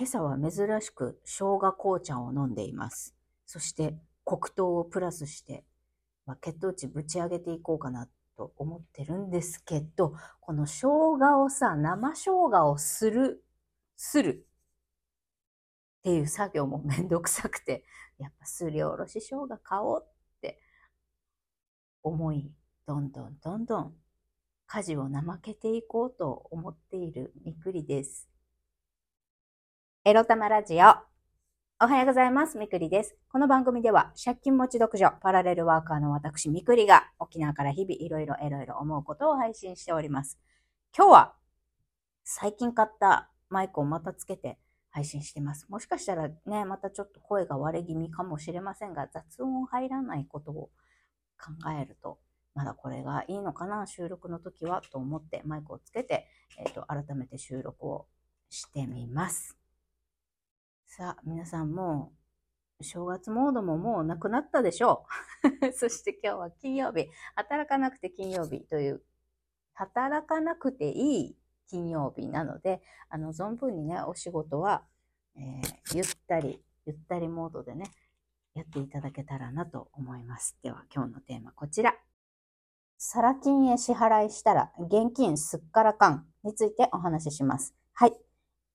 今朝は珍しく生姜紅茶を飲んでいます。そして黒糖をプラスして、まあ、血糖値ぶち上げていこうかなと思ってるんですけど、この生姜をさ、生生姜をする、するっていう作業もめんどくさくて、やっぱすりおろし生姜買おうって思い、どんどんどんどん家事を怠けていこうと思っているみくりです。エロ玉ラジオ。おはようございます。みくりです。この番組では、借金持ち独女、パラレルワーカーの私、みくりが、沖縄から日々いろいろいろいろ思うことを配信しております。今日は、最近買ったマイクをまたつけて配信してます。もしかしたらね、またちょっと声が割れ気味かもしれませんが、雑音入らないことを考えると、まだこれがいいのかな、収録の時は、と思ってマイクをつけて、えっ、と、改めて収録をしてみます。さあ、皆さんも、正月モードももうなくなったでしょう。そして今日は金曜日、働かなくて金曜日という、働かなくていい金曜日なので、あの、存分にね、お仕事は、えーゆったり、ゆったりモードでね、やっていただけたらなと思います。では、今日のテーマこちら。サラ金へ支払いしたら現金すっからかんについてお話しします。はい。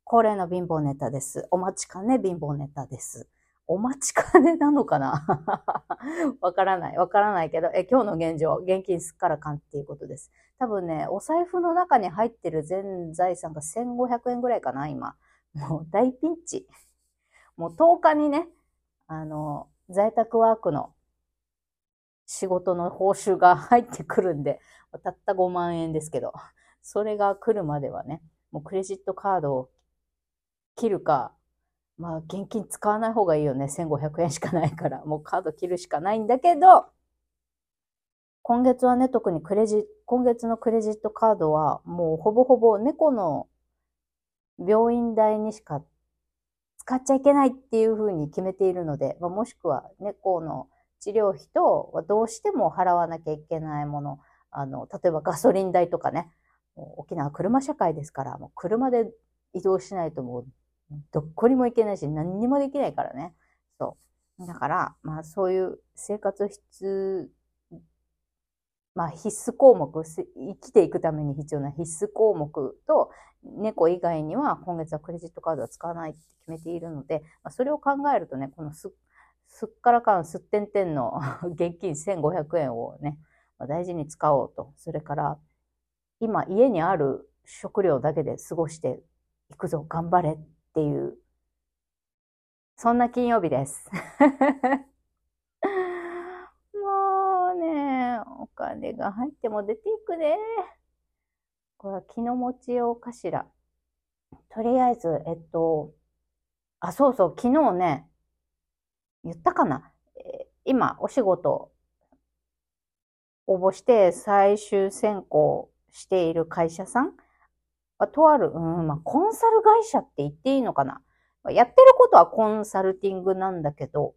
恒例の貧乏ネタです。お待ちかね貧乏ネタです。お待ちかねなのかな？わからない。わからないけど、え、今日の現状、現金すっからかんっていうことです。多分ね、お財布の中に入ってる全財産が1500円ぐらいかな、今。もう大ピンチ。もう10日にね、あの、在宅ワークの仕事の報酬が入ってくるんで、たった5万円ですけど、それが来るまではね、もうクレジットカードを切るか、まあ現金使わない方がいいよね。1500円しかないから、もうカード切るしかないんだけど、今月はね、特にクレジ、今月のクレジットカードはもうほぼほぼ猫の病院代にしか使っちゃいけないっていうふうに決めているので、まあ、もしくは猫の治療費とどうしても払わなきゃいけないもの、あの、例えばガソリン代とかね、沖縄車社会ですから、もう車で移動しないともうどっこにも行けないし何にもできないからね。そう。だから、まあそういう生活必、まあ必須項目、生きていくために必要な必須項目と、猫以外には今月はクレジットカードは使わないって決めているので、まあ、それを考えるとね、このすすっからかんすってんてんの 現金1500円をね、まあ大事に使おうと。それから、今家にある食料だけで過ごしていくぞ、頑張れっっていう、そんな金曜日です。もうね、お金が入っても出ていくね。これは気の持ちようかしら。とりあえず、えっと、あ、そうそう、昨日ね、言ったかな。えー今、お仕事、応募して最終選考している会社さんあとある、うん、まあ、コンサル会社って言っていいのかな。やってることはコンサルティングなんだけど、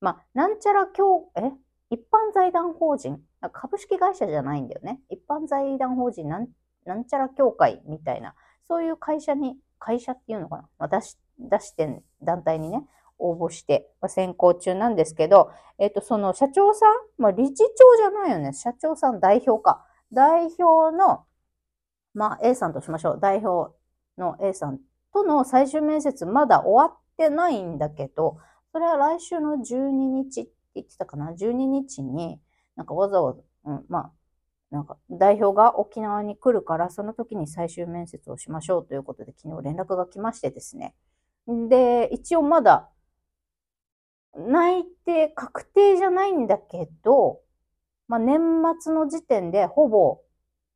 まあ、なんちゃら協、え？一般財団法人？株式会社じゃないんだよね。一般財団法人なん、なんちゃら協会みたいな、そういう会社に、会社っていうのかな、まあ、出し、出して、団体にね、応募して、まあ、選考中なんですけど、えっと、その社長さん、まあ、理事長じゃないよね。社長さん代表か。代表の、まあ、A さんとしましょう。代表の A さんとの最終面接まだ終わってないんだけど、それは来週の12日って言ってたかな ?12 日に、なんかわざわざ、うん、まあ、なんか代表が沖縄に来るから、その時に最終面接をしましょうということで昨日連絡が来ましてですね。で、一応まだ内定、確定じゃないんだけど、まあ、年末の時点でほぼ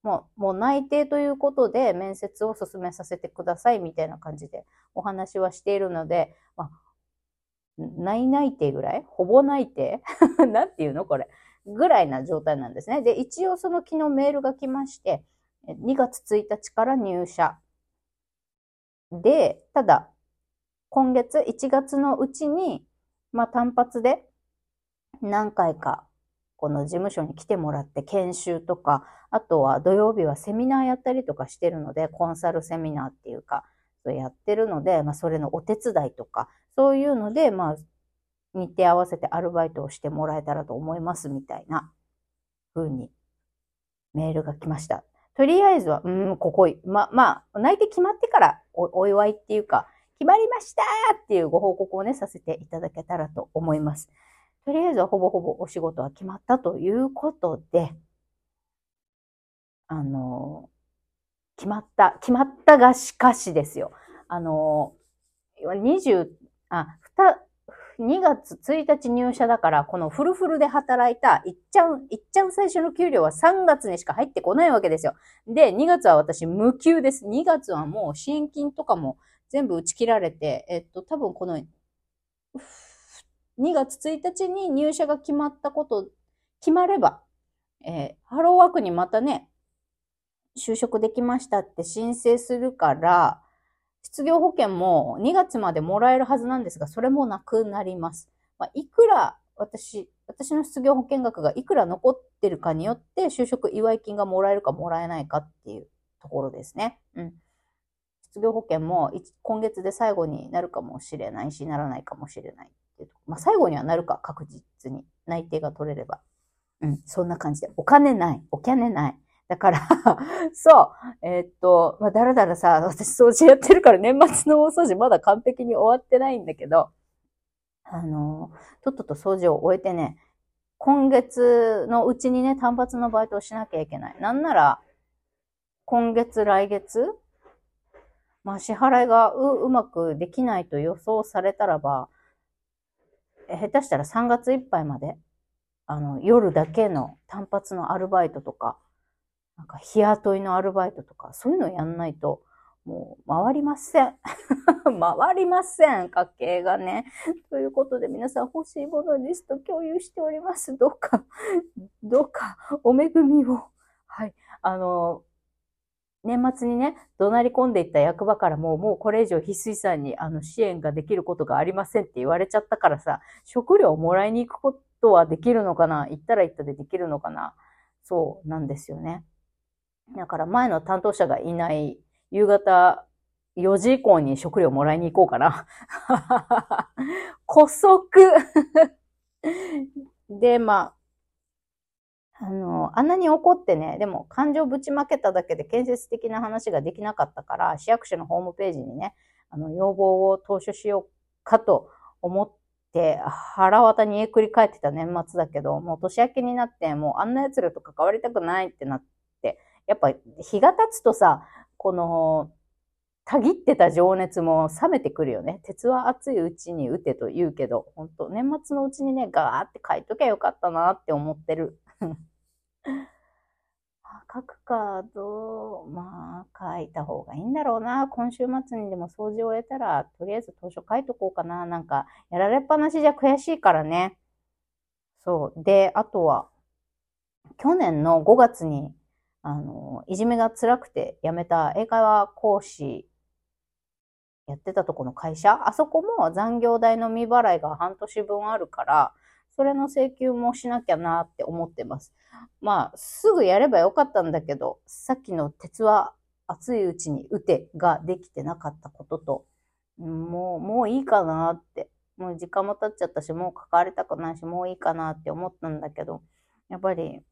もう、もう内定ということで面接を進めさせてくださいみたいな感じでお話はしているので、まあ、内内定ぐらい？ほぼ内定 なんていうのこれ？ぐらいな状態なんですね。で、一応その昨日メールが来まして、2月1日から入社。で、ただ、今月1月のうちに、まあ単発で何回かこの事務所に来てもらって研修とか、あとは土曜日はセミナーやったりとかしてるので、コンサルセミナーっていうか、やってるので、まあ、それのお手伝いとか、そういうので、まあ、日程合わせてアルバイトをしてもらえたらと思いますみたいな風にメールが来ました。とりあえずは、うん、ここ、ま、まあ、内定決まってからおお祝いっていうか、決まりましたっていうご報告をね、させていただけたらと思います。とりあえずはほぼほぼお仕事は決まったということで、あの、決まった、決まったがしかしですよ。あの、20、あ、2月1日入社だから、このフルフルで働いた、いっちゃう、いっちゃう最初の給料は3月にしか入ってこないわけですよ。で、2月は私無給です。2月はもう支援金とかも全部打ち切られて、えっと、多分この、2月1日に入社が決まったこと、決まれば、えー、ハローワークにまたね、就職できましたって申請するから、失業保険も2月までもらえるはずなんですが、それもなくなります。まあ、いくら私、私の失業保険額がいくら残ってるかによって、就職祝い金がもらえるかもらえないかっていうところですね。うん。失業保険も今月で最後になるかもしれないし、ならないかもしれないってとまあ、最後にはなるか、確実に。内定が取れれば。うん、そんな感じで。お金ない。お金ない。だから そう、えー、っと、まあ、だらだらさ、私掃除やってるから年末の大掃除まだ完璧に終わってないんだけど、あの、とっとと掃除を終えてね、今月のうちにね、単発のバイトをしなきゃいけない。なんなら、今月、来月、まあ、支払いが、うまくできないと予想されたらば、下手したら3月いっぱいまで、あの、夜だけの単発のアルバイトとか、なんか日雇いのアルバイトとか、そういうのやんないと、もう回りません。回りません。家計がね。ということで皆さん欲しいものリスト共有しております。どうか、どうかお恵みを。はい。あの、年末にね、怒鳴り込んでいった役場からも、もうこれ以上翡翠さんにあの支援ができることがありませんって言われちゃったからさ、食料をもらいに行くことはできるのかな行ったら行ったでできるのかなそうなんですよね。だから前の担当者がいない夕方4時以降に食料もらいに行こうかな。古速 で、まあ、あの、あんなに怒ってね、でも感情ぶちまけただけで建設的な話ができなかったから、市役所のホームページにね、あの、要望を投書しようかと思って、腹渡にえくり返ってた年末だけど、もう年明けになって、もうあんな奴らと関わりたくないってなって、やっぱ日が経つとさ、この、たぎってた情熱も冷めてくるよね。鉄は熱いうちに打てと言うけど、本当年末のうちにね、ガーって書いときゃよかったなって思ってる。書くか、どう、まあ、書いた方がいいんだろうな。今週末にでも掃除を終えたら、とりあえず当初書いとこうかな。なんか、やられっぱなしじゃ悔しいからね。そう。で、あとは、去年の5月にあの、いじめが辛くて辞めた英会話講師やってたとこの会社、あそこも残業代の未払いが半年分あるから、それの請求もしなきゃなって思ってます。まあ、すぐやればよかったんだけど、さっきの鉄は熱いうちに打てができてなかったことと、もう、もういいかなって、もう時間も経っちゃったし、もう関わりたくないし、もういいかなって思ったんだけど、やっぱり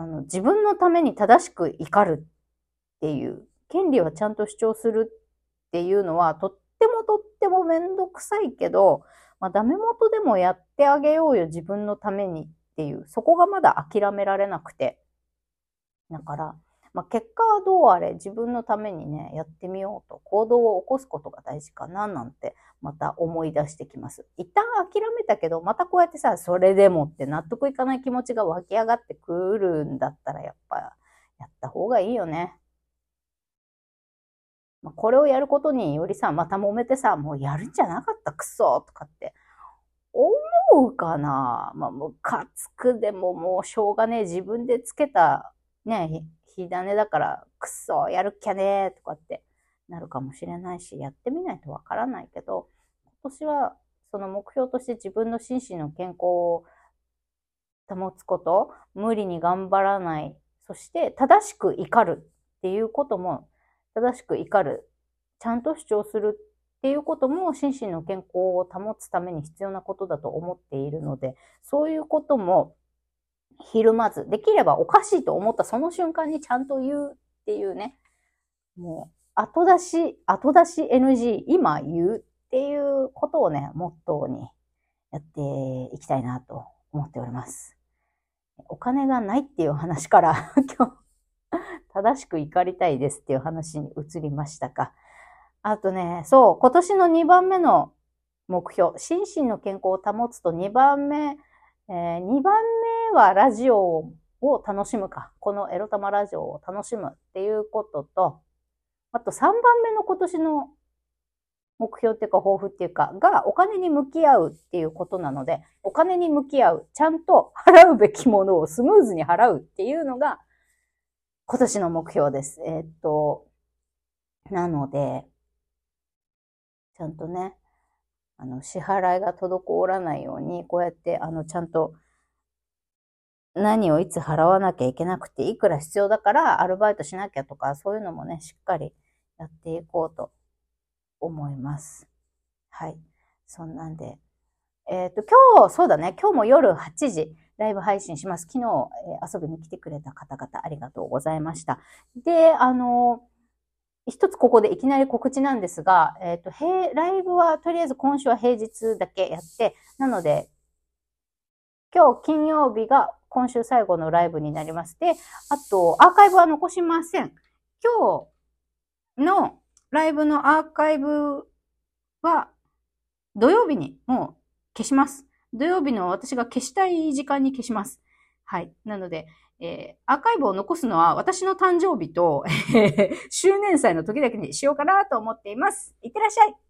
あの、自分のために正しく怒るっていう、権利はちゃんと主張するっていうのは、とってもとってもめんどくさいけど、まあ、ダメ元でもやってあげようよ、自分のためにっていう、そこがまだ諦められなくて。だから、まあ、結果はどうあれ自分のためにね、やってみようと行動を起こすことが大事かななんてまた思い出してきます。一旦諦めたけど、またこうやってさ、それでもって納得いかない気持ちが湧き上がってくるんだったらやっぱやった方がいいよね。これをやることによりさ、また揉めてさ、もうやるんじゃなかったクソとかって思うかな？まあ、ムカつくでももうしょうがねえ。自分でつけたね、火種だから、くそ、やるっきゃねーとかってなるかもしれないし、やってみないとわからないけど、今年はその目標として自分の心身の健康を保つこと、無理に頑張らない、そして正しく怒るっていうことも、正しく怒るちゃんと主張するっていうことも心身の健康を保つために必要なことだと思っているので、そういうこともひるまず、できればおかしいと思ったその瞬間にちゃんと言うっていうね、もう後出し、後出し NG、今言うっていうことをね、モットーにやっていきたいなと思っております。お金がないっていう話から今日、正しく怒りたいですっていう話に移りましたか？あとね、そう、今年の2番目の目標、心身の健康を保つと2番目、えー、2番目はラジオを楽しむか。このエロ玉ラジオを楽しむっていうことと、あと3番目の今年の目標っていうか抱負っていうか、がお金に向き合うっていうことなので、お金に向き合う、ちゃんと払うべきものをスムーズに払うっていうのが今年の目標です。えー、っと、なので、ちゃんとね、あの、支払いが滞らないように、こうやって、あの、ちゃんと、何をいつ払わなきゃいけなくて、いくら必要だからアルバイトしなきゃとか、そういうのもね、しっかりやっていこうと思います。はい。そんなんで。えっ、ー、と、今日、そうだね、今日も夜8時、ライブ配信します。昨日、えー、遊びに来てくれた方々、ありがとうございました。で、あの一つここでいきなり告知なんですが、えっ、ー、と、ライブはとりあえず今週は平日だけやって、なので、今日金曜日が今週最後のライブになります。で、あと、アーカイブは残しません。今日のライブのアーカイブは土曜日にもう消します。土曜日の私が消したい時間に消します。はい。なので、えー、アーカイブを残すのは私の誕生日と、周年祭の時だけにしようかなと思っています。いってらっしゃい